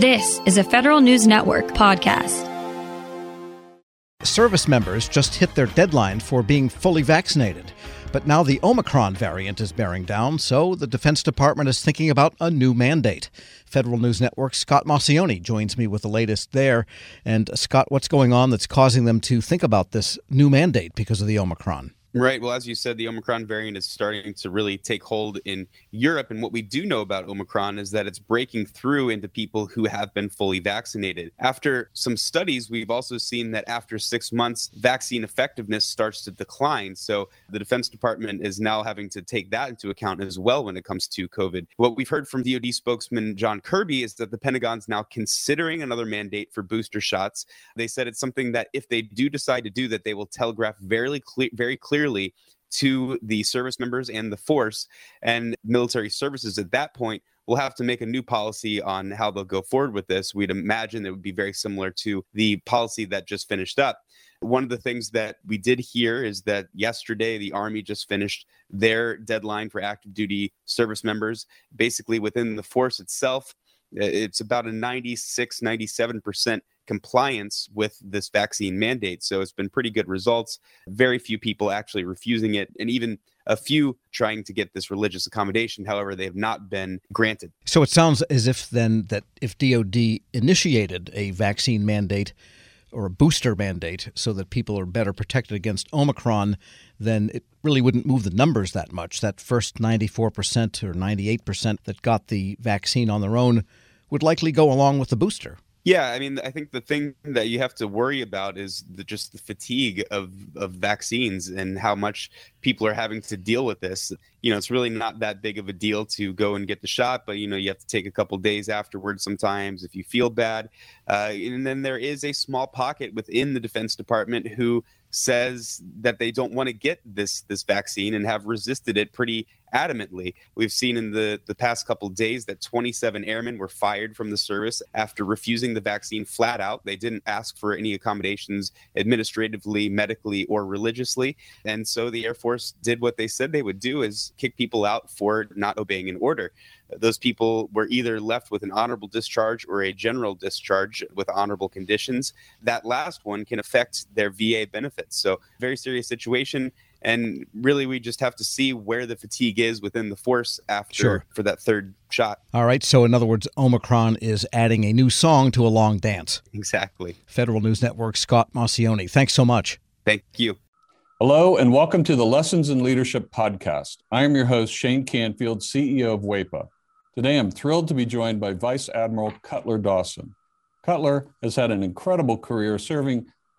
This is a Federal News Network podcast. Service members just hit their deadline for being fully vaccinated. But now the Omicron variant is bearing down, so the Defense Department is thinking about a new mandate. Federal News Network's Scott Maucione joins me with the latest there. And Scott, what's going on that's causing them to think about this new mandate because of the Omicron? Right. Well, as you said, the Omicron variant is starting to really take hold in Europe. And what we do know about Omicron is that it's breaking through into people who have been fully vaccinated. After some studies, we've also seen that after six months, vaccine effectiveness starts to decline. So the Defense Department is now having to take that into account as well when it comes to COVID. What we've heard from DoD spokesman John Kirby is that the Pentagon's now considering another mandate for booster shots. They said it's something that if they do decide to do that, they will telegraph very clear, very clearly clearly to the service members and the force and military services at that point will have to make a new policy on how they'll go forward with this. We'd imagine it would be very similar to the policy that just finished up. One of the things that we did hear is that yesterday the army just finished their deadline for active duty service members. Basically within the force itself it's about a 96 97% compliance with this vaccine mandate. So it's been pretty good results. Very few people actually refusing it, and even a few trying to get this religious accommodation. However, they have not been granted. So it sounds as if then that if DoD initiated a vaccine mandate or a booster mandate so that people are better protected against Omicron, then it really wouldn't move the numbers that much. That first 94% or 98% that got the vaccine on their own would likely go along with the booster. Yeah, I mean, I think the thing that you have to worry about is the, just the fatigue of of vaccines and how much people are having to deal with this. You know, it's really not that big of a deal to go and get the shot, but you know, you have to take a couple days afterwards sometimes if you feel bad. Uh, and then there is a small pocket within the Defense Department who says that they don't want to get this this vaccine and have resisted it pretty adamantly. We've seen in the the past couple days that 27 airmen were fired from the service after refusing the vaccine flat out. They didn't ask for any accommodations administratively, medically, or religiously, and so the Air Force did what they said they would do: is kick people out for not obeying an order those people were either left with an honorable discharge or a general discharge with honorable conditions. That last one can affect their VA benefits. So, very serious situation. And really, we just have to see where the fatigue is within the force after sure. for that third shot. All right. So, in other words, Omicron is adding a new song to a long dance. Exactly. Federal News Network, Scott Maucione. Thanks so much. Thank you. Hello, and welcome to the Lessons in Leadership podcast. I am your host, Shane Canfield, CEO of WEPA. Today, I'm thrilled to be joined by Vice Admiral Cutler Dawson. Cutler has had an incredible career serving